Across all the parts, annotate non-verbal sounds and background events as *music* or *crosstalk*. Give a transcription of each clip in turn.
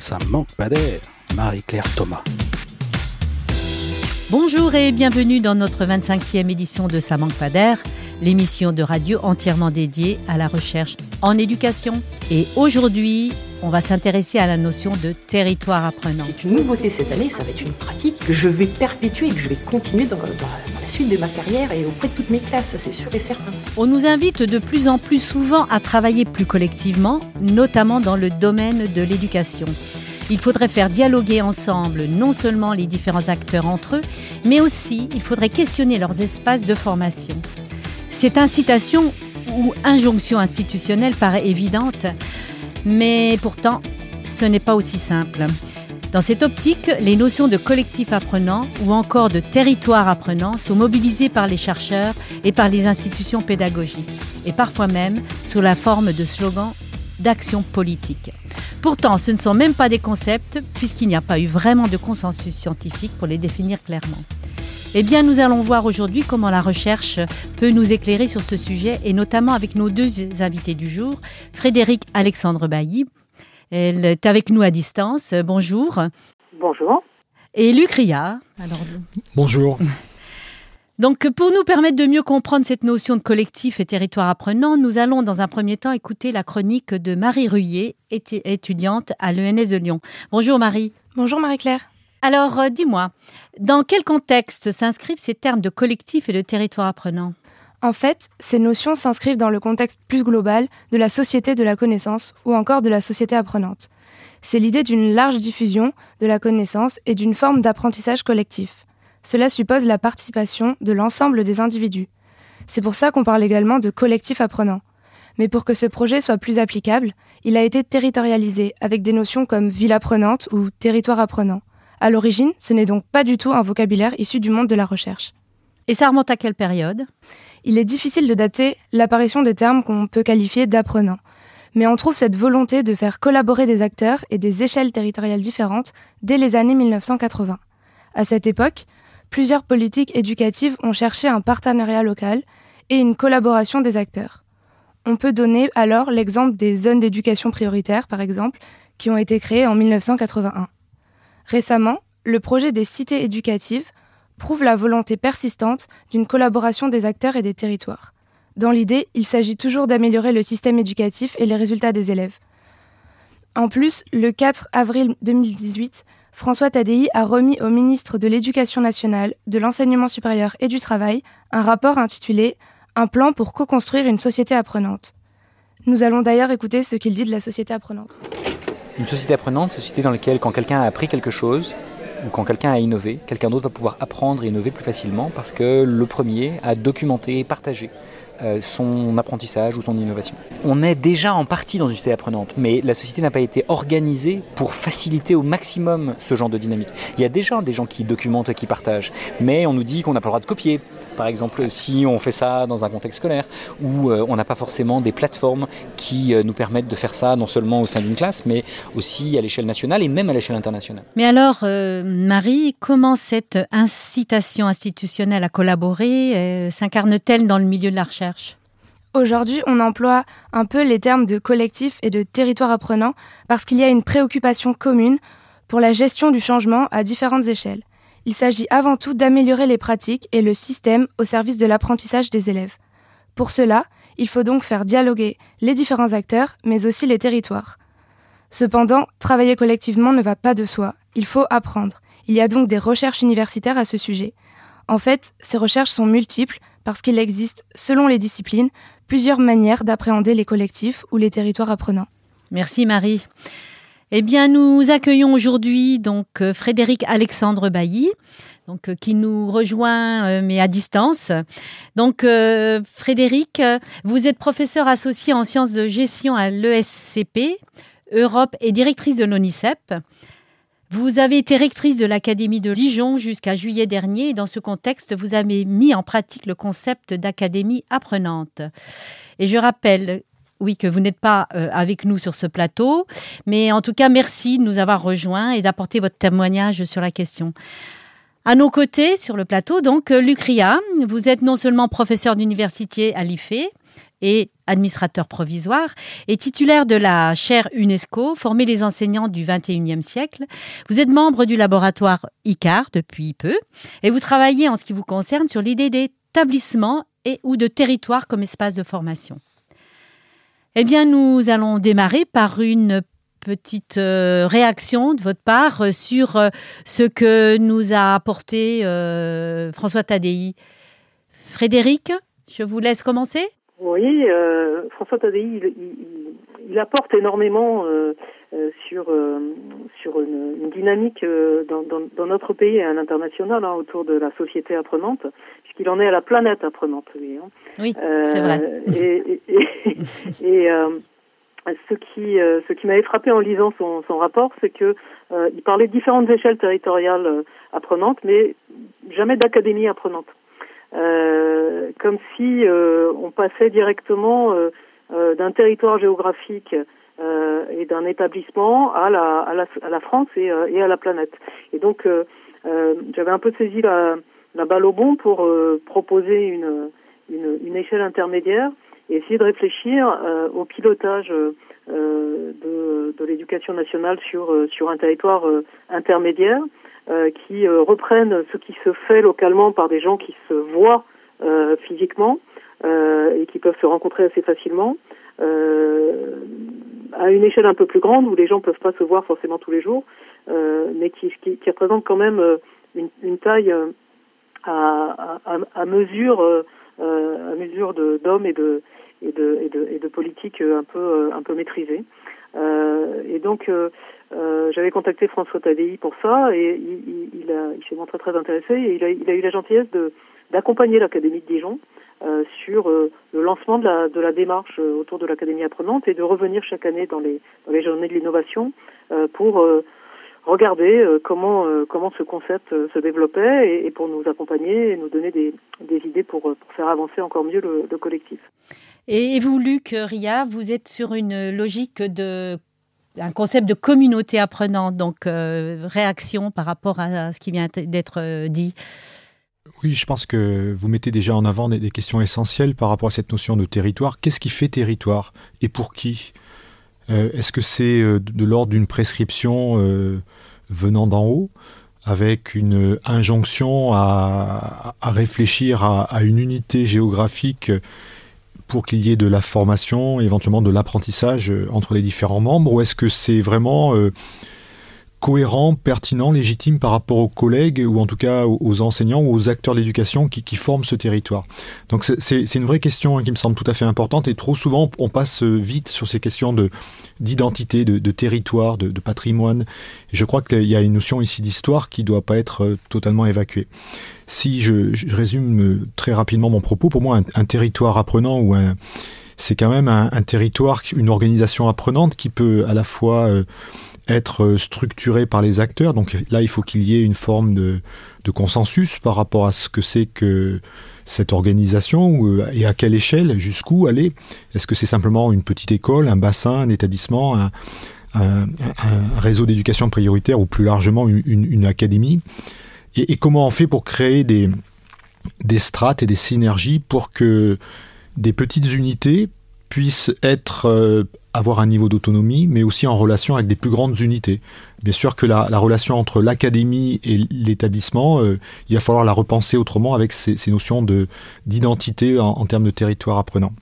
Ça manque pas d'air. Marie-Claire Thomas. Bonjour et bienvenue dans notre 25e édition de Ça manque pas d'air, l'émission de radio entièrement dédiée à la recherche en éducation. Et aujourd'hui, on va s'intéresser à la notion de territoire apprenant. C'est une nouveauté cette année, ça va être une pratique que je vais perpétuer et que je vais continuer dans, dans la suite de ma carrière et auprès de toutes mes classes, ça c'est sûr et certain. On nous invite de plus en plus souvent à travailler plus collectivement, notamment dans le domaine de l'éducation. Il faudrait faire dialoguer ensemble non seulement les différents acteurs entre eux, mais aussi il faudrait questionner leurs espaces de formation. Cette incitation ou injonction institutionnelle paraît évidente, mais pourtant, ce n'est pas aussi simple. Dans cette optique, les notions de collectif apprenant ou encore de territoire apprenant sont mobilisées par les chercheurs et par les institutions pédagogiques, et parfois même sous la forme de slogans d'action politique. Pourtant, ce ne sont même pas des concepts, puisqu'il n'y a pas eu vraiment de consensus scientifique pour les définir clairement. Eh bien, nous allons voir aujourd'hui comment la recherche peut nous éclairer sur ce sujet, et notamment avec nos deux invités du jour, Frédéric Alexandre Bailly. Elle est avec nous à distance. Bonjour. Bonjour. Et Luc Ria. Alors... Bonjour. Donc, pour nous permettre de mieux comprendre cette notion de collectif et territoire apprenant, nous allons dans un premier temps écouter la chronique de Marie Ruyer, étudiante à l'ENS de Lyon. Bonjour Marie. Bonjour Marie-Claire. Alors, euh, dis-moi, dans quel contexte s'inscrivent ces termes de collectif et de territoire apprenant? En fait, ces notions s'inscrivent dans le contexte plus global de la société de la connaissance ou encore de la société apprenante. C'est l'idée d'une large diffusion de la connaissance et d'une forme d'apprentissage collectif. Cela suppose la participation de l'ensemble des individus. C'est pour ça qu'on parle également de collectif apprenant. Mais pour que ce projet soit plus applicable, il a été territorialisé avec des notions comme ville apprenante ou territoire apprenant. À l'origine, ce n'est donc pas du tout un vocabulaire issu du monde de la recherche. Et ça remonte à quelle période? Il est difficile de dater l'apparition de termes qu'on peut qualifier d'apprenants. Mais on trouve cette volonté de faire collaborer des acteurs et des échelles territoriales différentes dès les années 1980. À cette époque, plusieurs politiques éducatives ont cherché un partenariat local et une collaboration des acteurs. On peut donner alors l'exemple des zones d'éducation prioritaire, par exemple, qui ont été créées en 1981. Récemment, le projet des cités éducatives prouve la volonté persistante d'une collaboration des acteurs et des territoires. Dans l'idée, il s'agit toujours d'améliorer le système éducatif et les résultats des élèves. En plus, le 4 avril 2018, François Tadei a remis au ministre de l'Éducation nationale, de l'enseignement supérieur et du travail un rapport intitulé Un plan pour co-construire une société apprenante. Nous allons d'ailleurs écouter ce qu'il dit de la société apprenante. Une société apprenante, une société dans laquelle quand quelqu'un a appris quelque chose, ou quand quelqu'un a innové, quelqu'un d'autre va pouvoir apprendre et innover plus facilement parce que le premier a documenté et partagé euh, son apprentissage ou son innovation. On est déjà en partie dans une société apprenante, mais la société n'a pas été organisée pour faciliter au maximum ce genre de dynamique. Il y a déjà des gens qui documentent et qui partagent, mais on nous dit qu'on n'a pas le droit de copier, par exemple si on fait ça dans un contexte scolaire, ou euh, on n'a pas forcément des plateformes qui euh, nous permettent de faire ça non seulement au sein d'une classe, mais aussi à l'échelle nationale et même à l'échelle internationale. Mais alors, euh, Marie, comment cette incitation institutionnelle à collaborer s'incarne-t-elle dans le milieu de la recherche? Aujourd'hui, on emploie un peu les termes de collectif et de territoire apprenant parce qu'il y a une préoccupation commune pour la gestion du changement à différentes échelles. Il s'agit avant tout d'améliorer les pratiques et le système au service de l'apprentissage des élèves. Pour cela, il faut donc faire dialoguer les différents acteurs, mais aussi les territoires. Cependant, travailler collectivement ne va pas de soi, il faut apprendre. Il y a donc des recherches universitaires à ce sujet. En fait, ces recherches sont multiples parce qu'il existe, selon les disciplines, plusieurs manières d'appréhender les collectifs ou les territoires apprenants. Merci Marie. Eh bien, nous accueillons aujourd'hui donc euh, Frédéric Alexandre Bailly, donc euh, qui nous rejoint euh, mais à distance. Donc Frédéric, vous êtes professeur associé en sciences de gestion à l'ESCP Europe et directrice de l'ONICEP. Vous avez été rectrice de l'Académie de Dijon jusqu'à juillet dernier et dans ce contexte, vous avez mis en pratique le concept d'académie apprenante. Et je rappelle oui, que vous n'êtes pas euh, avec nous sur ce plateau. Mais en tout cas, merci de nous avoir rejoints et d'apporter votre témoignage sur la question. À nos côtés, sur le plateau, donc, euh, Lucria, vous êtes non seulement professeur d'université à l'IFE, et administrateur provisoire, et titulaire de la chaire UNESCO, formée les enseignants du XXIe siècle. Vous êtes membre du laboratoire ICAR depuis peu, et vous travaillez en ce qui vous concerne sur l'idée d'établissement et ou de territoire comme espace de formation. Eh bien, nous allons démarrer par une petite euh, réaction de votre part euh, sur euh, ce que nous a apporté François Tadei. Frédéric, je vous laisse commencer. Oui, François Tadei, il, apporte énormément sur, sur une, dynamique dans, notre pays et à l'international hein, autour de la société apprenante, puisqu'il en est à la planète apprenante. Lui, hein. Oui, c'est vrai. Et, et *laughs* ce qui, euh, ce qui m'avait frappé en lisant son, son rapport, c'est que euh, il parlait de différentes échelles territoriales euh, apprenantes, mais jamais d'académie apprenante. comme si on passait directement d'un territoire géographique et d'un établissement à la, à la, à la France et, et, à la planète. Et donc, j'avais un peu saisi la, la balle au bon pour proposer une, une, une échelle intermédiaire et essayer de réfléchir euh, au pilotage euh, de, de l'éducation nationale sur, euh, sur un territoire intermédiaire qui reprenne ce qui se fait localement par des gens qui se voient physiquement et qui peuvent se rencontrer assez facilement. À une échelle un peu plus grande où les gens ne peuvent pas se voir forcément tous les jours, mais qui, qui, qui, représente quand même une, une taille à, à, à, mesure à mesure d'hommes et de et de, et de, et de politique un peu, euh, un peu maîtrisée. Euh, et donc, euh, j'avais contacté François Tadei pour ça et il, il, il s'est montré très intéressé et il a, il a eu la gentillesse de d'accompagner l'Académie de Dijon euh, sur euh, le lancement de la, de la démarche autour de l'Académie apprenante et de revenir chaque année dans les, dans les journées de l'innovation pour regarder euh, comment euh, comment ce concept euh, se développait et, pour nous accompagner et nous donner des, des idées pour, pour, faire avancer encore mieux le, le collectif. Et vous, Luc Ria, vous êtes sur une logique de un concept de communauté apprenante, donc réaction par rapport à ce qui vient d'être dit. Oui, je pense que vous mettez déjà en avant des, questions essentielles par rapport à cette notion de territoire. Qu'est-ce qui fait territoire et pour qui? Euh, est-ce que c'est euh, de l'ordre d'une prescription euh, venant d'en haut avec une injonction à, réfléchir à, une unité géographique pour qu'il y ait de la formation, éventuellement de l'apprentissage entre les différents membres, ou est-ce que c'est vraiment cohérent, pertinent, légitime par rapport aux collègues ou en tout cas aux enseignants ou aux acteurs de l'éducation qui, qui, forment ce territoire. Donc c'est une vraie question hein, qui me semble tout à fait importante et trop souvent on passe vite sur ces questions de d'identité, de, de, territoire, de, de patrimoine. Je crois qu'il y a une notion ici d'histoire qui doit pas être euh, totalement évacuée. Si je, je, résume euh, très rapidement mon propos, pour moi un, un territoire apprenant ou un c'est quand même un, un, territoire, une organisation apprenante qui peut à la fois euh, être structuré par les acteurs. Donc là, il faut qu'il y ait une forme de, consensus par rapport à ce que c'est que cette organisation euh, et à quelle échelle, jusqu'où aller. Est-ce que c'est simplement une petite école, un bassin, un établissement, un, réseau d'éducation prioritaire ou plus largement une, académie? Et, comment on fait pour créer des, des strates et des synergies pour que des petites unités puissent être euh, avoir un niveau d'autonomie, mais aussi en relation avec des plus grandes unités. Bien sûr que la, relation entre l'académie et l'établissement, euh, il va falloir la repenser autrement avec ces, notions de d'identité en, en, termes de territoire apprenant.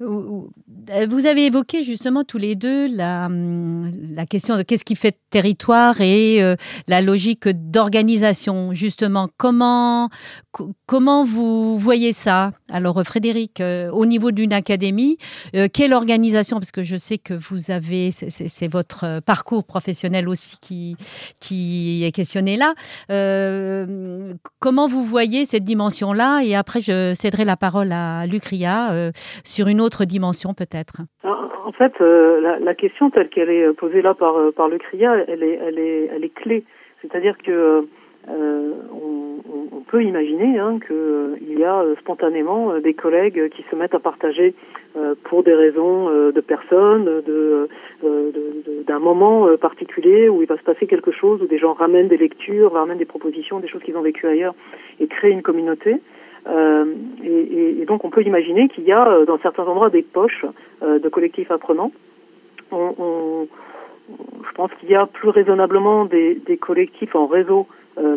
Euh, vous avez évoqué justement tous les deux la, hum, question de qu'est-ce qui fait territoire et euh, la logique d'organisation. Justement, comment, comment vous voyez ça? Alors, Frédéric, euh, au niveau d'une académie, quelle organisation? Parce que je sais que vous avez, c'est votre parcours professionnel aussi qui, qui est questionné là. comment vous voyez cette dimension-là? Et après, je céderai la parole à Lucria sur une autre dimension peut-être. En fait, euh, la, question telle qu'elle est posée là par, euh, par le CRIA, elle est, elle est, elle est clé. C'est-à-dire que euh, on, peut imaginer hein, qu'il y a spontanément des collègues qui se mettent à partager pour des raisons de personnes, de, d'un moment particulier où il va se passer quelque chose, où des gens ramènent des lectures, ramènent des propositions, des choses qu'ils ont vécues ailleurs et créent une communauté. Et, et, donc on peut imaginer qu'il y a dans certains endroits des poches de collectifs apprenants. On, on, je pense qu'il y a plus raisonnablement des, des collectifs en réseau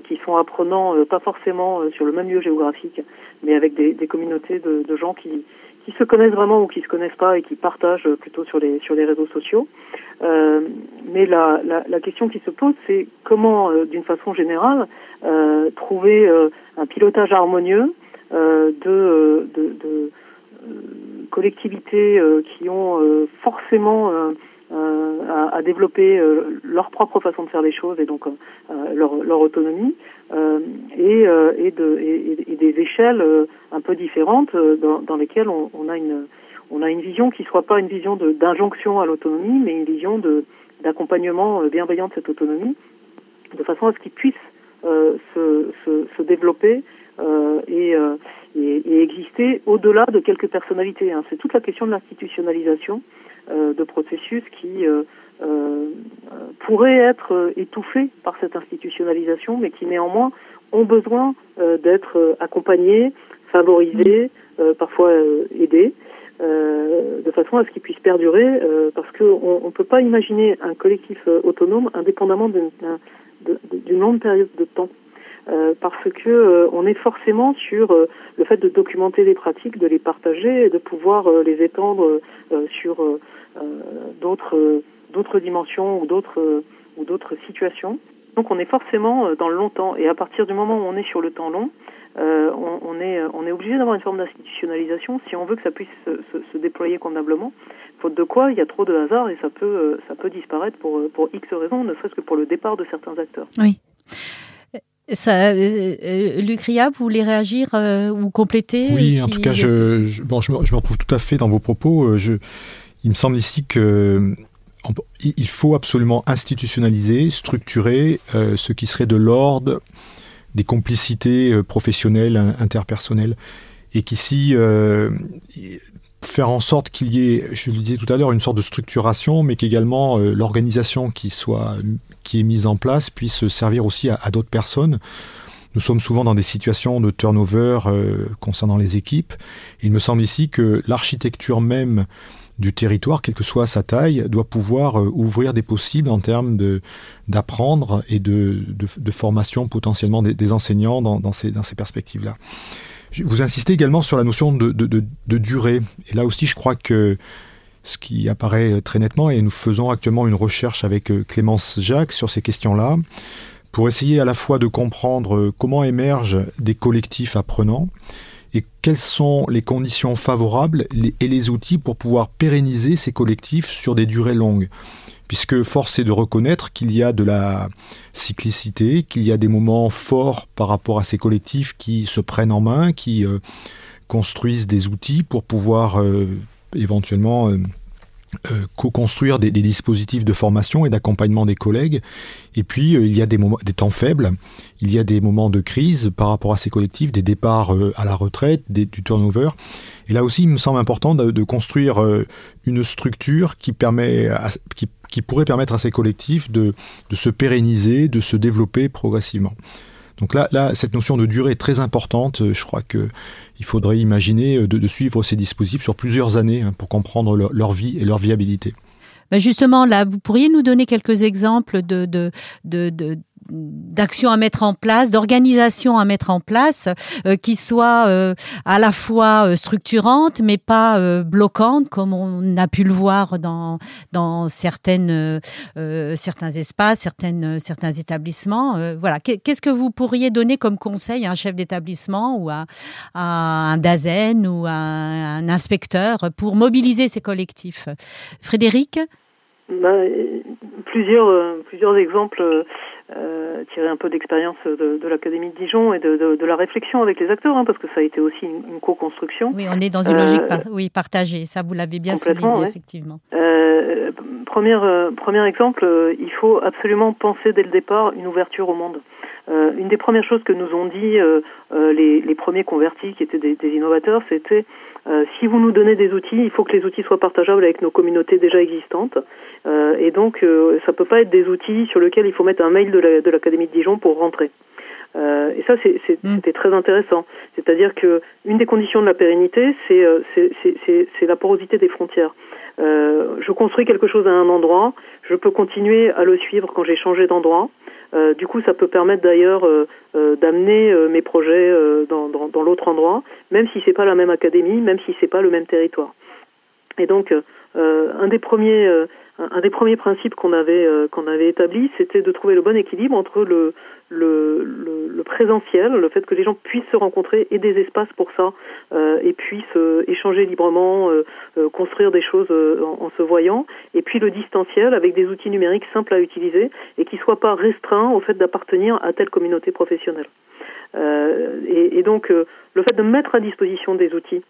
qui sont apprenants, pas forcément sur le même lieu géographique, mais avec des, des communautés de, de gens qui, qui se connaissent vraiment ou qui se connaissent pas et qui partagent plutôt sur les sur les réseaux sociaux. Euh, mais la, la, la, question qui se pose, c'est comment, euh, d'une façon générale, euh, trouver euh, un pilotage harmonieux euh, de, de, de collectivités qui ont forcément à, à, développer leur propre façon de faire les choses et donc leur, leur autonomie, euh, et, euh, de, et, des échelles euh, un peu différentes dans, dans lesquelles on, a une on a une vision qui soit pas une vision d'injonction à l'autonomie, mais une vision d'accompagnement bienveillant de cette autonomie, de façon à ce qu'il puisse euh, se, se, se, développer euh, et, euh, et, exister au-delà de quelques personnalités. Hein. C'est toute la question de l'institutionnalisation de processus qui euh, pourraient être étouffés par cette institutionnalisation, mais qui néanmoins ont besoin euh, d'être accompagnés, favorisés, euh, parfois aidés. Euh, de façon à ce qu'ils puissent perdurer, euh, parce qu'on ne peut pas imaginer un collectif autonome indépendamment d'une longue période de temps. Euh, parce que on est forcément sur le fait de documenter les pratiques, de les partager et de pouvoir les étendre sur d'autres d'autres dimensions ou d'autres ou d'autres situations. Donc on est forcément euh, dans le longtemps et à partir du moment où on est sur le temps long, euh, on, on, est on est obligé d'avoir une forme d'institutionnalisation si on veut que ça puisse se, se, se, déployer convenablement. Faute de quoi, il y a trop de hasard et ça peut euh, ça peut disparaître pour pour X raisons, ne serait-ce que pour le départ de certains acteurs. Oui. Ça, euh, Lucria, vous voulez réagir euh, ou compléter Oui, si... en tout cas, je, je, bon, je, me, je me retrouve tout à fait dans vos propos. Je, il me semble ici que il faut absolument institutionnaliser, structurer euh, ce qui serait de l'ordre des complicités euh, professionnelles, interpersonnelles, et qu'ici, euh, faire en sorte qu'il y ait, je le disais tout à l'heure, une sorte de structuration, mais qu'également euh, l'organisation qui soit qui est mise en place puisse servir aussi à, d'autres personnes. Nous sommes souvent dans des situations de turnover euh, concernant les équipes. Il me semble ici que l'architecture même du territoire, quelle que soit sa taille, doit pouvoir euh, ouvrir des possibles en termes d'apprendre et de, de, de, formation potentiellement des, des enseignants dans, dans, ces, dans ces perspectives-là. Vous insistez également sur la notion de, durée. Et là aussi, je crois que ce qui apparaît très nettement, et nous faisons actuellement une recherche avec euh, Clémence Jacques sur ces questions-là, pour essayer à la fois de comprendre euh, comment émergent des collectifs apprenants, et quelles sont les conditions favorables et les outils pour pouvoir pérenniser ces collectifs sur des durées longues puisque force est de reconnaître qu'il y a de la cyclicité, qu'il y a des moments forts par rapport à ces collectifs qui se prennent en main, qui euh, construisent des outils pour pouvoir euh, éventuellement euh, co-construire des, dispositifs de formation et d'accompagnement des collègues. Et puis, il y a des, moments, des temps faibles, il y a des moments de crise par rapport à ces collectifs, des départs à la retraite, du turnover. Et là aussi, il me semble important de, construire une structure qui, permet qui, pourrait permettre à ces collectifs de, de se pérenniser, de se développer progressivement. Donc là, là, cette notion de durée est très importante. Je crois que il faudrait imaginer de, de suivre ces dispositifs sur plusieurs années hein, pour comprendre leur, vie et leur viabilité. Ben justement, là, vous pourriez nous donner quelques exemples de, de, de d'actions à mettre en place, d'organisations à mettre en place, euh, qui soient euh, à la fois euh, structurantes mais pas euh, bloquantes, comme on a pu le voir dans dans certaines euh, certains espaces, certaines certains établissements. Voilà, qu'est-ce que vous pourriez donner comme conseil à un chef d'établissement ou à, à un dazen ou à un, inspecteur pour mobiliser ces collectifs? Frédéric? Bah, plusieurs plusieurs exemples euh, tirer un peu d'expérience de, de l'Académie de Dijon et de, de, de, la réflexion avec les acteurs, hein, parce que ça a été aussi une, une co-construction. Oui, on est dans une logique euh, par, oui, partagée, ça vous l'avez bien souligné, ouais. effectivement. Euh, premier, euh, premier exemple, euh, il faut absolument penser dès le départ une ouverture au monde. Euh, une des premières choses que nous ont dit les, les, premiers convertis, qui étaient des, des innovateurs, c'était euh, si vous nous donnez des outils, il faut que les outils soient partageables avec nos communautés déjà existantes. Euh, et donc, euh, ça peut pas être des outils sur lesquels il faut mettre un mail de l'Académie la, de, de Dijon pour rentrer. Euh, et ça, mm. c'était très intéressant. C'est-à-dire que une des conditions de la pérennité, c'est euh, la porosité des frontières. Euh, je construis quelque chose à un endroit, je peux continuer à le suivre quand j'ai changé d'endroit. Euh, du coup, ça peut permettre d'ailleurs euh, euh d'amener mes projets dans, dans, dans l'autre endroit, même si c'est pas la même académie, même si c'est pas le même territoire. Et donc, un des premiers un des premiers principes qu'on avait qu'on avait établi, c'était de trouver le bon équilibre entre le, le, présentiel, le fait que les gens puissent se rencontrer et des espaces pour ça euh, et puissent euh, échanger librement, euh, construire des choses en, se voyant, et puis le distanciel avec des outils numériques simples à utiliser et qui soient pas restreints au fait d'appartenir à telle communauté professionnelle. Et, donc le fait de mettre à disposition des outils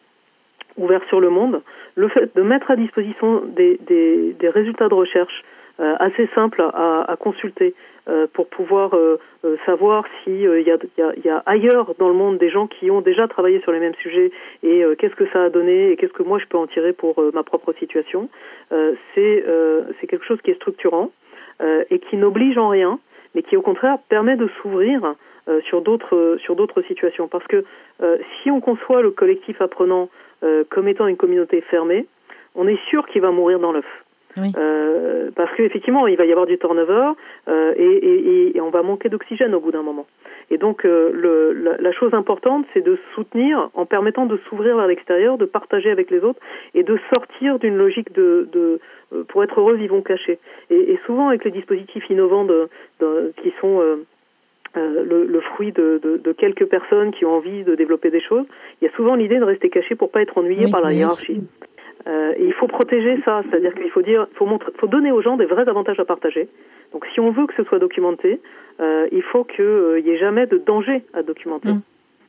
ouverts sur le monde, le fait de mettre à disposition des résultats de recherche assez simples à, à consulter euh, pour pouvoir euh, euh, savoir s'il y, a, y, a, ailleurs dans le monde des gens qui ont déjà travaillé sur les mêmes sujets et qu'est-ce que ça a donné et qu'est-ce que moi je peux en tirer pour ma propre situation. c'est c'est quelque chose qui est structurant et qui n'oblige en rien, mais qui au contraire permet de s'ouvrir sur d'autres sur d'autres situations. Parce que si on conçoit le collectif apprenant comme étant une communauté fermée, on est sûr qu'il va mourir dans l'œuf. Euh, parce qu'effectivement, il va y avoir du turnover euh, et, et, et, on va manquer d'oxygène au bout d'un moment. Et donc, euh, le, la, la, chose importante, c'est de soutenir en permettant de s'ouvrir vers l'extérieur, de partager avec les autres et de sortir d'une logique de, de euh, pour être heureux, vivons cachés. Et, et, souvent, avec les dispositifs innovants de, de qui sont euh, le, le, fruit de, de, de, quelques personnes qui ont envie de développer des choses. Il y a souvent l'idée de rester caché pour pas être ennuyé par la hiérarchie. Euh, et il faut protéger ça, c'est-à-dire qu'il faut dire, faut, montrer, faut donner aux gens des vrais avantages à partager. Donc, si on veut que ce soit documenté, euh, il faut qu'il n'y euh, ait jamais de danger à documenter. Mmh.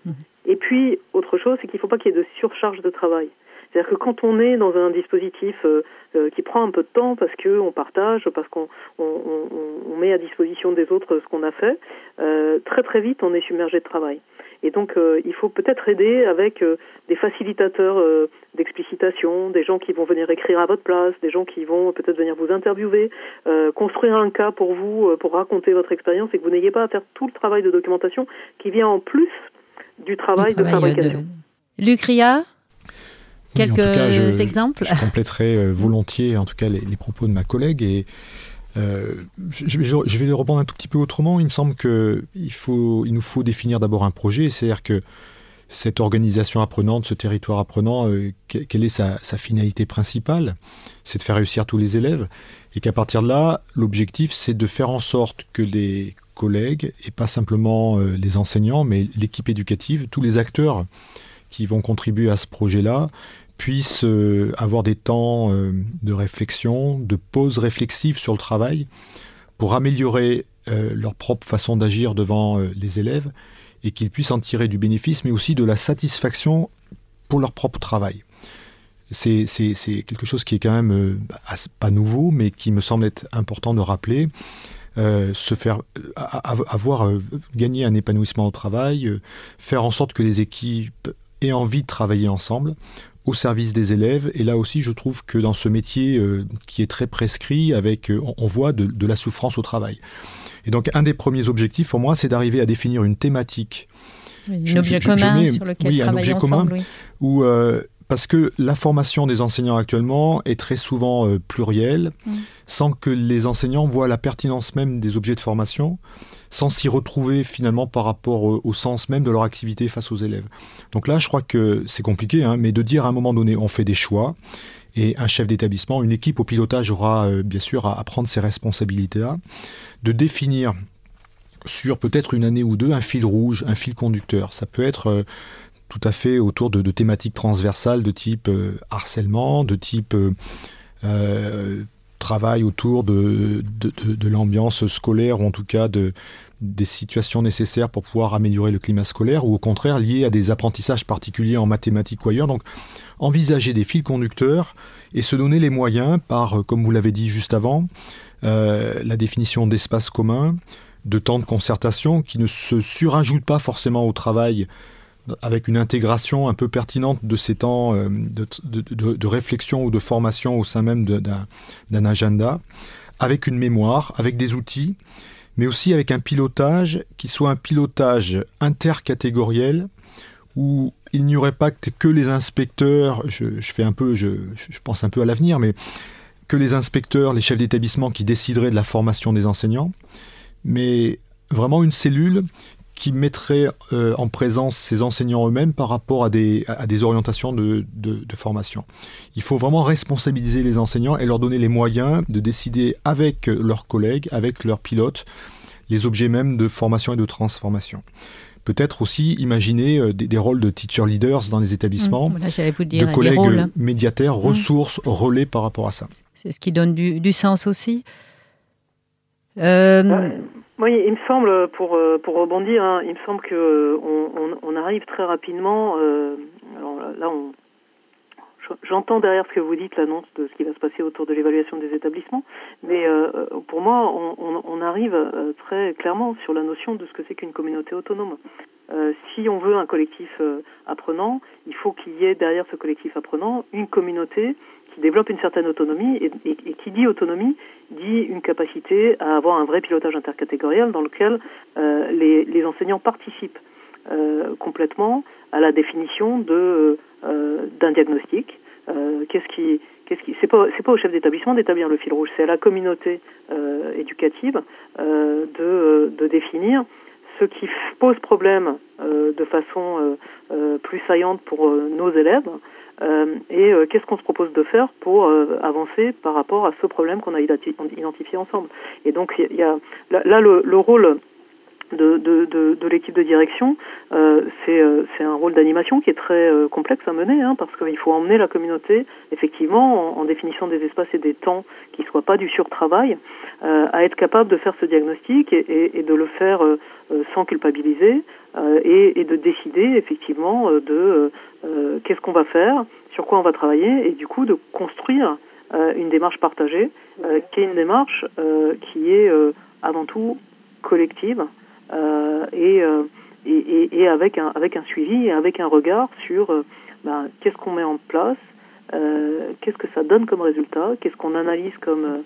Mmh. Et puis, autre chose, c'est qu'il ne faut pas qu'il y ait de surcharge de travail. C'est-à-dire que quand on est dans un dispositif euh, euh, qui prend un peu de temps parce qu'on partage, parce qu'on on, on, on, met à disposition des autres ce qu'on a fait, euh, très très vite on est submergé de travail. Et donc, euh, il faut peut-être aider avec euh, des facilitateurs euh, d'explicitation, des gens qui vont venir écrire à votre place, des gens qui vont peut-être venir vous interviewer, construire un cas pour vous, pour raconter votre expérience et que vous n'ayez pas à faire tout le travail de documentation qui vient en plus du travail, de fabrication. De... Lucria Quelques exemples Je compléterai volontiers, en tout cas, les, les propos de ma collègue et euh, je, vais le reprendre un tout petit peu autrement. Il me semble qu'il il nous faut définir d'abord un projet, c'est-à-dire que cette organisation apprenante, ce territoire apprenant, euh, quelle est sa, sa, finalité principale C'est de faire réussir tous les élèves, et qu'à partir de là, l'objectif, c'est de faire en sorte que les collègues, et pas simplement euh, les enseignants, mais l'équipe éducative, tous les acteurs qui vont contribuer à ce projet-là, puissent euh, avoir des temps euh, de réflexion, de pause réflexive sur le travail, pour améliorer euh, leur propre façon d'agir devant les élèves, et qu'ils puissent en tirer du bénéfice, mais aussi de la satisfaction pour leur propre travail. C'est quelque chose qui est quand même pas nouveau, mais qui me semble être important de rappeler. Se faire avoir gagné un épanouissement au travail, faire en sorte que les équipes aient envie de travailler ensemble, au service des élèves. Et là aussi, je trouve que dans ce métier euh, qui est très prescrit, avec, euh, on voit de, de, la souffrance au travail. Et donc, un des premiers objectifs pour moi, c'est d'arriver à définir une thématique. Oui, un objet je, commun mets, sur lequel oui, travailler ensemble. Commun, oui. Où, euh, parce que la formation des enseignants actuellement est très souvent plurielle, mmh. Sans que les enseignants voient la pertinence même des objets de formation sans s'y retrouver finalement par rapport au, au, sens même de leur activité face aux élèves. Donc là, je crois que c'est compliqué, hein, mais de dire à un moment donné, on fait des choix, et un chef d'établissement, une équipe au pilotage aura euh, bien sûr à, prendre ces responsabilités-là, de définir sur peut-être une année ou deux un fil rouge, un fil conducteur. Ça peut être euh, tout à fait autour de, thématiques transversales de type euh, harcèlement, de type euh, euh travail autour de, de, l'ambiance scolaire ou en tout cas de, des situations nécessaires pour pouvoir améliorer le climat scolaire ou au contraire lié à des apprentissages particuliers en mathématiques ou ailleurs. Donc envisager des fils conducteurs et se donner les moyens par, euh, comme vous l'avez dit juste avant, euh, la définition d'espace commun, de temps de concertation qui ne se surajoute pas forcément au travail avec une intégration un peu pertinente de ces temps euh, de, réflexion ou de formation au sein même d'un agenda, avec une mémoire, avec des outils, mais aussi avec un pilotage qui soit un pilotage intercatégoriel où il n'y aurait pas que les inspecteurs, je, fais un peu, je pense un peu à l'avenir, mais que les inspecteurs, les chefs d'établissement qui décideraient de la formation des enseignants, mais vraiment une cellule qui mettrait euh, en présence ces enseignants eux-mêmes par rapport à des, à des orientations de, de, de, formation. Il faut vraiment responsabiliser les enseignants et leur donner les moyens de décider avec leurs collègues, avec leurs pilotes, les objets même de formation et de transformation. Peut-être aussi imaginer euh, des, des, rôles de teacher leaders dans les établissements, mmh, vous dire, de collègues médiataires, mmh. ressources, relais par rapport à ça. C'est ce qui donne du, du sens aussi. Euh, oui, il me semble, pour, euh, pour rebondir, hein, il me semble que euh, on, arrive très rapidement. Euh, alors là, on, j'entends derrière ce que vous dites l'annonce de ce qui va se passer autour de l'évaluation des établissements, mais euh, pour moi, on, on arrive très clairement sur la notion de ce que c'est qu'une communauté autonome. Euh, si on veut un collectif euh, apprenant, il faut qu'il y ait derrière ce collectif apprenant une communauté qui développe une certaine autonomie et, qui dit autonomie dit une capacité à avoir un vrai pilotage intercatégoriel dans lequel euh, les, enseignants participent euh, complètement à la définition de euh, d'un diagnostic. Qu'est-ce qui qu'est-ce qui c'est pas c'est pas au chef d'établissement d'établir le fil rouge, c'est à la communauté éducative de, de définir ce qui pose problème de façon plus saillante pour nos élèves et euh, qu'est-ce qu'on se propose de faire pour euh, avancer par rapport à ce problème qu'on a identifié ensemble? Et donc là, le, le rôle de, l'équipe de direction, euh, c'est un rôle d'animation qui est très euh, complexe à mener, hein, parce qu'il faut emmener la communauté, effectivement, en, définissant des espaces et des temps qui ne soient pas du surtravail, euh, à être capable de faire ce diagnostic et de le faire sans culpabiliser et, et, de décider effectivement de euh, qu'est-ce qu'on va faire, sur quoi on va travailler, et du coup de construire euh, une démarche partagée, euh, qui est une démarche qui est avant tout collective et, et, et, avec, un, avec un suivi et avec un regard sur ben, qu'est-ce qu'on met en place, qu'est-ce que ça donne comme résultat, qu'est-ce qu'on analyse comme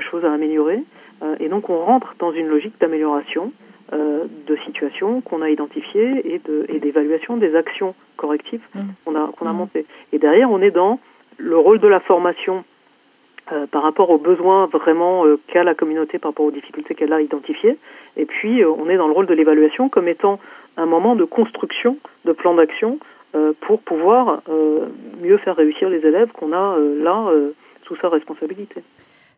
chose à améliorer. et donc on rentre dans une logique d'amélioration euh, de situations qu'on a identifiées et, de, et d'évaluation des actions correctives mmh. qu'on a, qu'on a mmh. montées. Et derrière, on est dans le rôle de la formation euh, par rapport aux besoins vraiment euh, qu'a la communauté, par rapport aux difficultés qu'elle a identifiées. Et puis, on est dans le rôle de l'évaluation comme étant un moment de construction de plan d'action pour pouvoir mieux faire réussir les élèves qu'on a là sous sa responsabilité.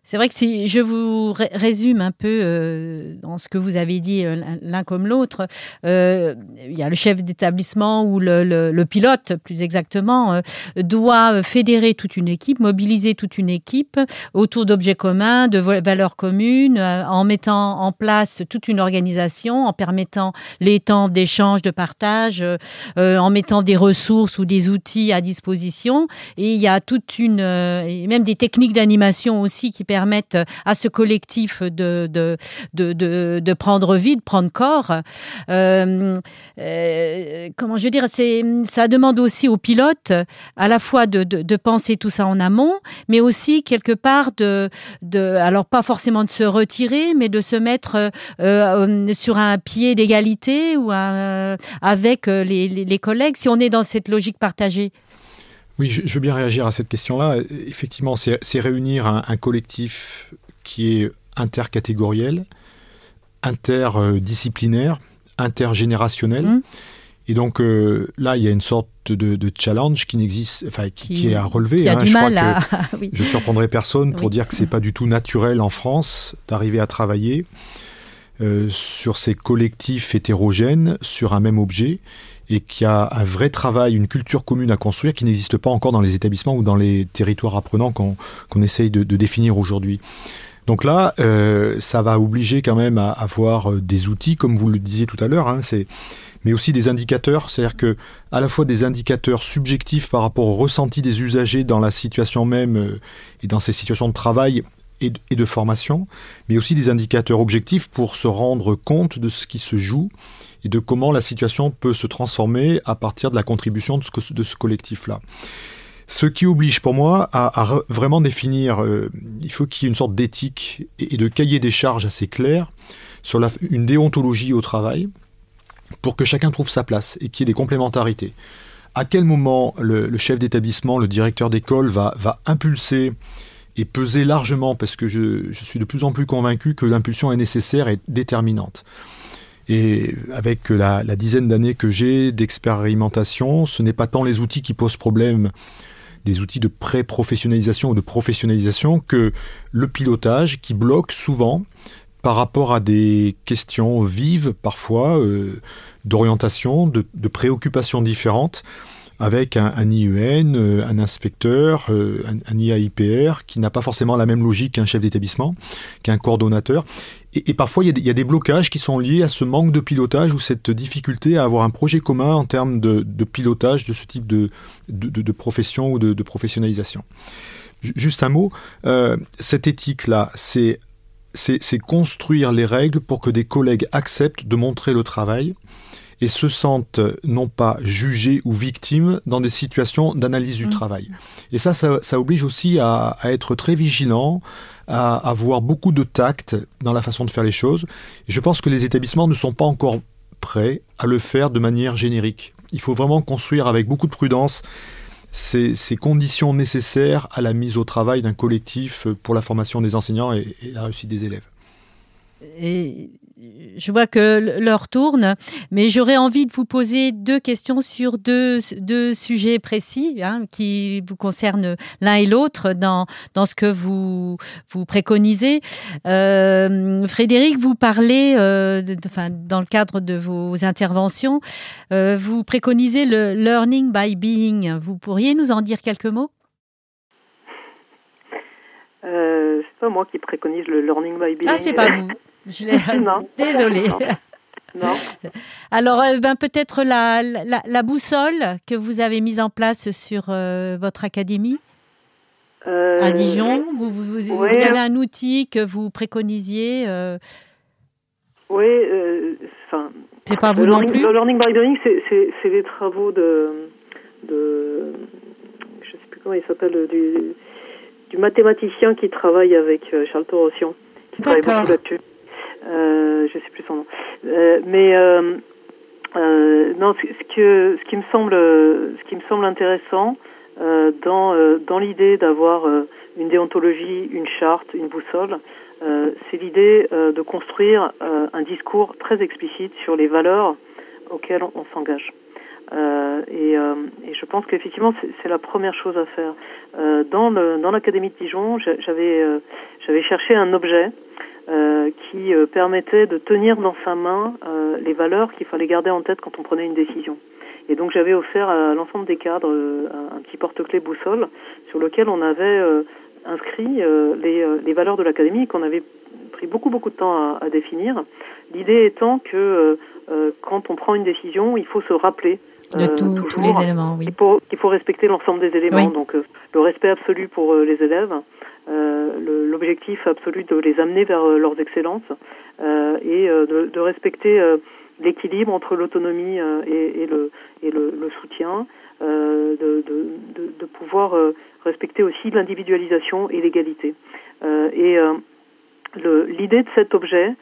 C'est vrai que si je vous résume un peu euh, dans ce que vous avez dit euh, l'un comme l'autre, euh, il y a le chef d'établissement ou le, le, le, pilote, plus exactement, euh, doit fédérer toute une équipe, mobiliser toute une équipe autour d'objets communs, de valeurs communes, euh, en mettant en place toute une organisation, en permettant les temps d'échange, de partage, euh, en mettant des ressources ou des outils à disposition. Et il y a toute une, et même des techniques d'animation aussi qui permettent permettent à ce collectif de, de, de, de, prendre vie, de prendre corps. Euh, euh, comment je veux dire, ça demande aussi aux pilotes à la fois de, de, penser tout ça en amont, mais aussi quelque part de, de alors pas forcément de se retirer, mais de se mettre euh, sur un pied d'égalité ou avec les, les collègues si on est dans cette logique partagée. Oui, je, je, veux bien réagir à cette question-là. Effectivement, c'est réunir un, un, collectif qui est intercatégoriel, interdisciplinaire, intergénérationnel. Mmh. Et donc euh, là, il y a une sorte de, de challenge qui n'existe, enfin qui, est à relever. Qui a hein. du je mal crois à... que *laughs* oui. je surprendrai personne pour oui. dire que c'est pas du tout naturel en France d'arriver à travailler euh, sur ces collectifs hétérogènes sur un même objet et qu'il y a un vrai travail, une culture commune à construire qui n'existe pas encore dans les établissements ou dans les territoires apprenants qu'on qu essaye de, de définir aujourd'hui. Donc là, euh, ça va obliger quand même à avoir euh, des outils, comme vous le disiez tout à l'heure, hein, mais aussi des indicateurs, c'est-à-dire que à la fois des indicateurs subjectifs par rapport au ressenti des usagers dans la situation même euh, et dans ces situations de travail et de, formation, mais aussi des indicateurs objectifs pour se rendre compte de ce qui se joue et de comment la situation peut se transformer à partir de la contribution de ce, collectif-là. Ce qui oblige pour moi à, vraiment définir, euh, il faut qu'il y ait une sorte d'éthique et, de cahier des charges assez clair sur une déontologie au travail pour que chacun trouve sa place et qu'il y ait des complémentarités. À quel moment le, chef d'établissement, le directeur d'école va, va impulser et peser largement, parce que je, suis de plus en plus convaincu que l'impulsion est nécessaire et déterminante. Et avec la, dizaine d'années que j'ai d'expérimentation, ce n'est pas tant les outils qui posent problème, des outils de pré-professionnalisation ou de professionnalisation, que le pilotage qui bloque souvent par rapport à des questions vives parfois, euh, d'orientation, de préoccupations différentes avec un, un IEN, euh, un inspecteur, euh, un, un IAIPR, qui n'a pas forcément la même logique qu'un chef d'établissement, qu'un coordonnateur. Et, parfois, il y, a des, blocages qui sont liés à ce manque de pilotage ou cette difficulté à avoir un projet commun en termes de, pilotage de ce type de, profession ou de, professionnalisation. Juste un mot, euh, cette éthique-là, c'est construire les règles pour que des collègues acceptent de montrer le travail et se sentent non pas jugés ou victimes dans des situations d'analyse du mmh. travail. Et ça, ça, ça oblige aussi à, à, être très vigilant, à avoir beaucoup de tact dans la façon de faire les choses. Et je pense que les établissements ne sont pas encore prêts à le faire de manière générique. Il faut vraiment construire avec beaucoup de prudence ces, ces conditions nécessaires à la mise au travail d'un collectif pour la formation des enseignants et, et la réussite des élèves. Et je vois que l'heure tourne, mais j'aurais envie de vous poser deux questions sur deux, deux sujets précis hein, qui vous concernent l'un et l'autre dans, dans ce que vous, vous préconisez. Euh, Frédéric, vous parlez, euh, de, enfin, dans le cadre de vos interventions, euh, vous préconisez le learning by being. Vous pourriez nous en dire quelques mots? Euh, C'est pas moi qui préconise le learning by being. Ah, c'est pas vous. Je l'ai. *laughs* non. Désolée. Non. *laughs* Alors, euh, ben, peut-être la, la, la, boussole que vous avez mise en place sur euh, votre académie? Euh, à Dijon. Vous, vous, vous, avez un outil que vous préconisiez. Oui, enfin. c'est pas vous non learning, plus? Le learning by doing, c'est les travaux de, de. Je sais plus comment il s'appelle, du, du mathématicien qui travaille avec Charles Torossian, qui travaille beaucoup là-dessus. Euh, je sais plus son nom. Euh, mais euh, euh, non, ce que ce qui me semble ce qui me semble intéressant dans dans l'idée d'avoir une déontologie, une charte, une boussole, c'est l'idée de construire un discours très explicite sur les valeurs auxquelles on, s'engage. Et, je pense qu'effectivement c'est la première chose à faire. Dans l'académie de Dijon, j'avais cherché un objet euh, qui euh, permettait de tenir dans sa main euh, les valeurs qu'il fallait garder en tête quand on prenait une décision. Et donc j'avais offert à l'ensemble des cadres un petit porte-clés boussole sur lequel on avait inscrit les, les, valeurs de l'académie qu'on avait pris beaucoup beaucoup de temps à, à définir. L'idée étant que quand on prend une décision, il faut se rappeler de tout, tous les éléments, oui. Il faut, il faut respecter l'ensemble des éléments, oui. donc le respect absolu pour les élèves, euh, l'objectif absolu de les amener vers euh, leurs excellences euh, et de, de, respecter l'équilibre entre l'autonomie et, et, le, et le, le soutien, de, de, de, pouvoir respecter aussi l'individualisation et l'égalité. et l'idée de cet objet,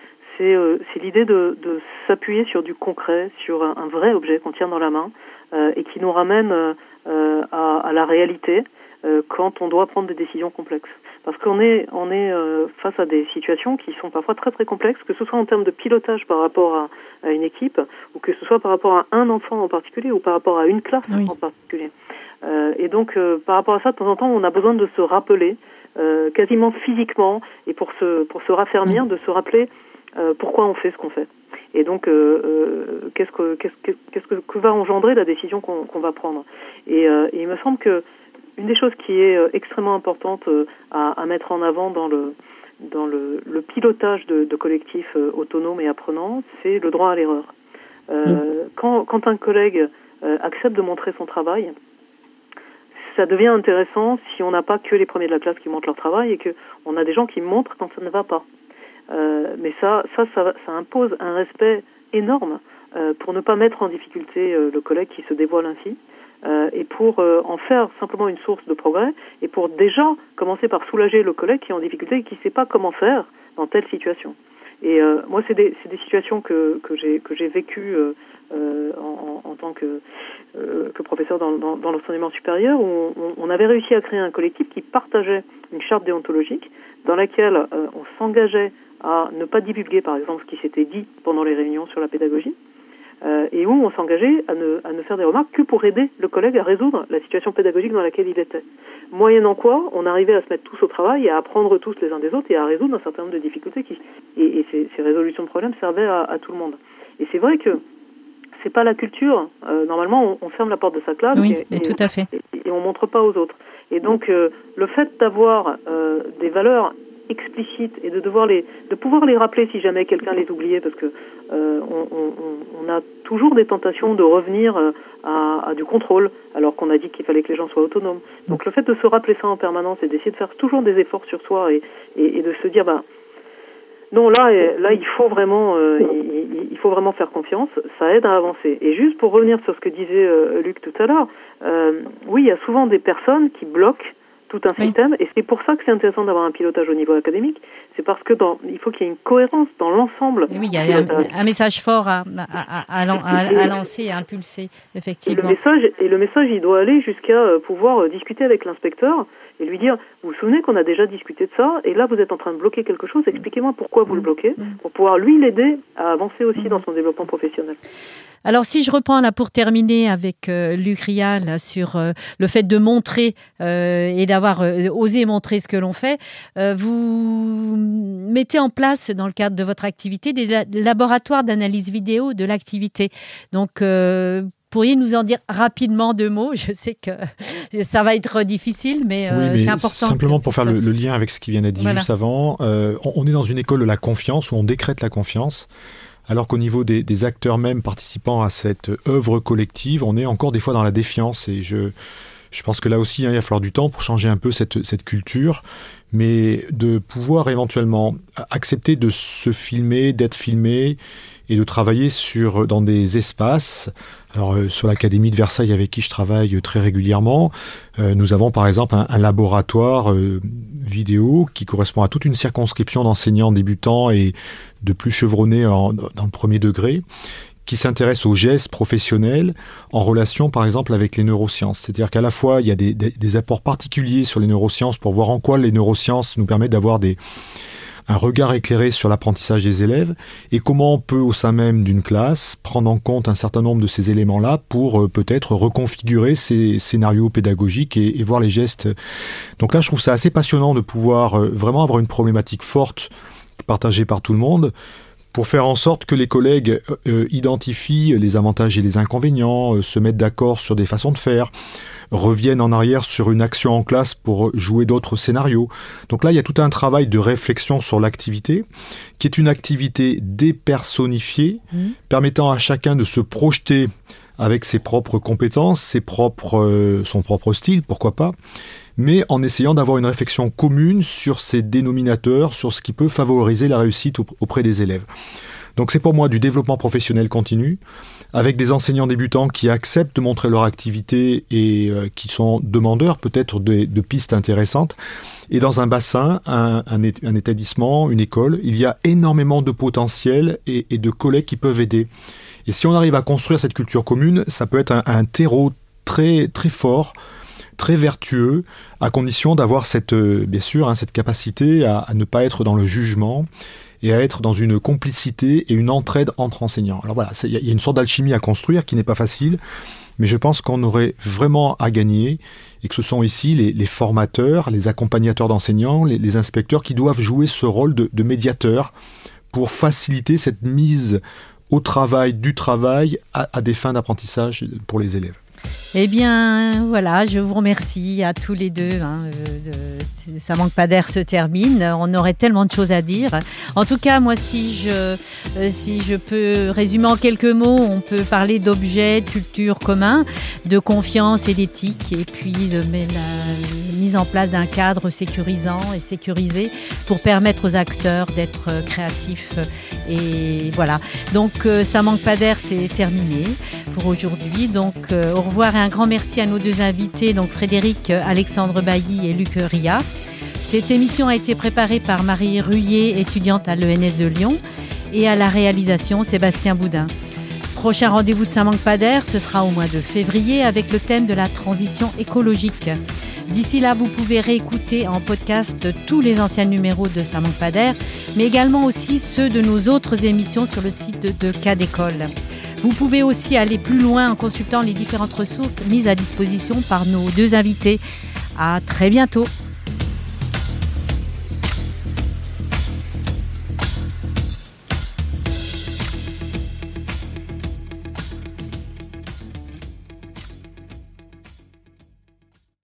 c'est l'idée de, de s'appuyer sur du concret, sur un, un, vrai objet qu'on tient dans la main euh, et qui nous ramène euh, à, à, la réalité euh, quand on doit prendre des décisions complexes parce qu'on est on est euh, face à des situations qui sont parfois très très complexes, que ce soit en termes de pilotage par rapport à, à une équipe, ou que ce soit par rapport à un enfant en particulier, ou par rapport à une classe oui. en particulier. Euh, et donc euh, par rapport à ça, de temps en temps, on a besoin de se rappeler, euh, quasiment physiquement, et pour se pour se raffermir, de se rappeler euh, pourquoi on fait ce qu'on fait. Et donc, qu'est-ce que qu'est-ce que qu'est-ce que, que, va engendrer la décision qu'on qu va prendre et, et il me semble que une des choses qui est euh, extrêmement importante euh, à, à, mettre en avant dans le dans le, le pilotage de, de, collectifs euh, autonomes et apprenants, c'est le droit à l'erreur. Euh, mmh. quand, quand, un collègue euh, accepte de montrer son travail, ça devient intéressant si on n'a pas que les premiers de la classe qui montrent leur travail et que on a des gens qui montrent quand ça ne va pas. Euh, mais ça, ça, ça, impose un respect énorme pour ne pas mettre en difficulté le collègue qui se dévoile ainsi euh, et pour euh, en faire simplement une source de progrès et pour déjà commencer par soulager le collègue qui est en difficulté et qui ne sait pas comment faire dans telle situation. Et moi, c'est des, situations que, j'ai vécues en, tant que, professeur dans, l'enseignement supérieur, où on, avait réussi à créer un collectif qui partageait une charte déontologique dans laquelle on s'engageait à ne pas divulguer, par exemple, ce qui s'était dit pendant les réunions sur la pédagogie, euh, et où on s'engageait à ne, à ne faire des remarques que pour aider le collègue à résoudre la situation pédagogique dans laquelle il était. Moyennant quoi, on arrivait à se mettre tous au travail et à apprendre tous les uns des autres et à résoudre un certain nombre de difficultés qui, et, et ces, ces, résolutions de problèmes servaient à, à, tout le monde. Et c'est vrai que c'est pas la culture. Euh, normalement, on, on, ferme la porte de sa classe oui, et, et, tout à fait. Et, et, on montre pas aux autres. Et donc, euh, le fait d'avoir des valeurs explicites et de devoir les, de pouvoir les rappeler si jamais quelqu'un les oubliait, parce que euh, on, a toujours des tentations de revenir euh, à, du contrôle, alors qu'on a dit qu'il fallait que les gens soient autonomes. Donc le fait de se rappeler ça en permanence et d'essayer de faire toujours des efforts sur soi et, de se dire, bah, non, là, là, il faut vraiment, euh, il, faut vraiment faire confiance. Ça aide à avancer. Et juste pour revenir sur ce que disait euh, Luc tout à l'heure, euh, oui, il y a souvent des personnes qui bloquent tout un oui. système. Et c'est pour ça que c'est intéressant d'avoir un pilotage au niveau académique. C'est parce que dans, il faut qu'il y ait une cohérence dans l'ensemble. Oui, il y a un, un, message fort à, à, à, à lancer, à impulser, effectivement. Et le message, et le message il doit aller jusqu'à pouvoir discuter avec l'inspecteur et lui dire, vous vous souvenez qu'on a déjà discuté de ça, et là vous êtes en train de bloquer quelque chose, expliquez-moi pourquoi vous le bloquez, pour pouvoir lui l'aider à avancer aussi dans son développement professionnel. Alors si je reprends là pour terminer avec euh, Luc Rial sur euh, le fait de montrer euh, et d'avoir euh, osé montrer ce que l'on fait, vous mettez en place dans le cadre de votre activité des la laboratoires d'analyse vidéo de l'activité. Donc pourriez nous en dire rapidement deux mots? Je sais que ça va être difficile, mais, oui, mais c'est important. Simplement pour faire le, le, lien avec ce qui vient d'être dit voilà. juste avant, on, on, est dans une école de la confiance où on décrète la confiance alors qu'au niveau des, des, acteurs même participant à cette œuvre collective, on est encore des fois dans la défiance. Et je, je pense que là aussi, hein, il va falloir du temps pour changer un peu cette, cette culture, mais de pouvoir éventuellement accepter de se filmer, d'être filmé et de travailler sur, dans des espaces. Alors, euh, sur l'Académie de Versailles, avec qui je travaille très régulièrement, euh, nous avons par exemple un, laboratoire euh, vidéo qui correspond à toute une circonscription d'enseignants débutants et de plus chevronnés dans le premier degré qui s'intéresse aux gestes professionnels en relation par exemple avec les neurosciences. C'est-à-dire qu'à la fois il y a des, des, apports particuliers sur les neurosciences pour voir en quoi les neurosciences nous permettent d'avoir des, un regard éclairé sur l'apprentissage des élèves et comment on peut au sein même d'une classe prendre en compte un certain nombre de ces éléments-là pour euh, peut-être reconfigurer ces scénarios pédagogiques et, voir les gestes. Donc là, je trouve ça assez passionnant de pouvoir euh, vraiment avoir une problématique forte partagée par tout le monde pour faire en sorte que les collègues euh, identifient les avantages et les inconvénients, se mettent d'accord sur des façons de faire, reviennent en arrière sur une action en classe pour jouer d'autres scénarios. Donc là, il y a tout un travail de réflexion sur l'activité, qui est une activité dépersonnifiée, mmh. permettant à chacun de se projeter avec ses propres compétences, ses propres, euh, son propre style, pourquoi pas, mais en essayant d'avoir une réflexion commune sur ces dénominateurs, sur ce qui peut favoriser la réussite auprès des élèves. Donc c'est pour moi du développement professionnel continu, avec des enseignants débutants qui acceptent de montrer leur activité et euh, qui sont demandeurs peut-être de, pistes intéressantes. Et dans un bassin, un, établissement, une école, il y a énormément de potentiel et, de collègues qui peuvent aider. Et si on arrive à construire cette culture commune, ça peut être un, terreau très très fort très vertueux, à condition d'avoir cette, euh, bien sûr, hein, cette capacité à, ne pas être dans le jugement et à être dans une complicité et une entraide entre enseignants. Alors voilà, il y a une sorte d'alchimie à construire qui n'est pas facile, mais je pense qu'on aurait vraiment à gagner et que ce sont ici les, formateurs, les accompagnateurs d'enseignants, les, inspecteurs qui doivent jouer ce rôle de, médiateur pour faciliter cette mise au travail du travail à des fins d'apprentissage pour les élèves. Eh bien, voilà, je vous remercie à tous les deux. Hein, euh, de, ça manque pas d'air se termine. On aurait tellement de choses à dire. En tout cas, moi, si je, euh, peux résumer en quelques mots, on peut parler d'objets, de culture commun, de confiance et d'éthique, et puis de mise en place d'un cadre sécurisant et sécurisé pour permettre aux acteurs d'être créatifs. Et voilà. Donc, euh, ça manque pas d'air, c'est terminé pour aujourd'hui. Donc, euh, au revoir et un grand merci à nos deux invités, donc Frédéric Alexandre Bailly et Luc Ria. Cette émission a été préparée par Marie Ruyer, étudiante à l'ENS de Lyon, et à la réalisation Sébastien Boudin. Prochain rendez-vous de Ça manque pas d'air, ce sera au mois de février avec le thème de la transition écologique. D'ici là, vous pouvez réécouter en podcast tous les anciens numéros de Ça manque pas d'air, mais également aussi ceux de nos autres émissions sur le site de Cas d'école. Vous pouvez aussi aller plus loin en consultant les différentes ressources mises à disposition par nos deux invités. À très bientôt.